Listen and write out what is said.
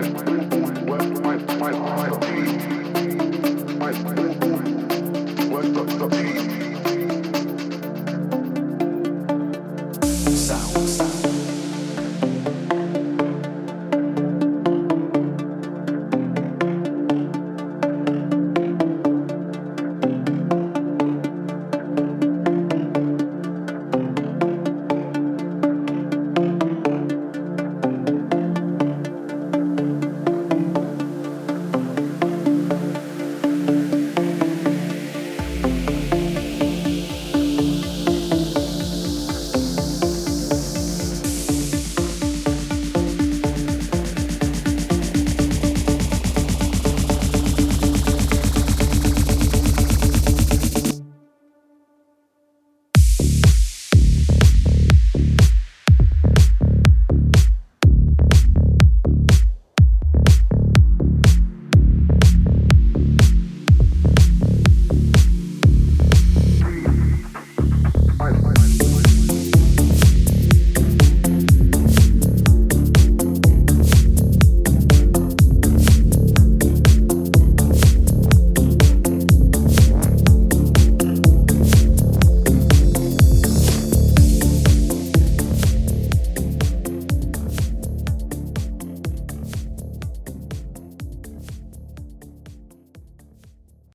life.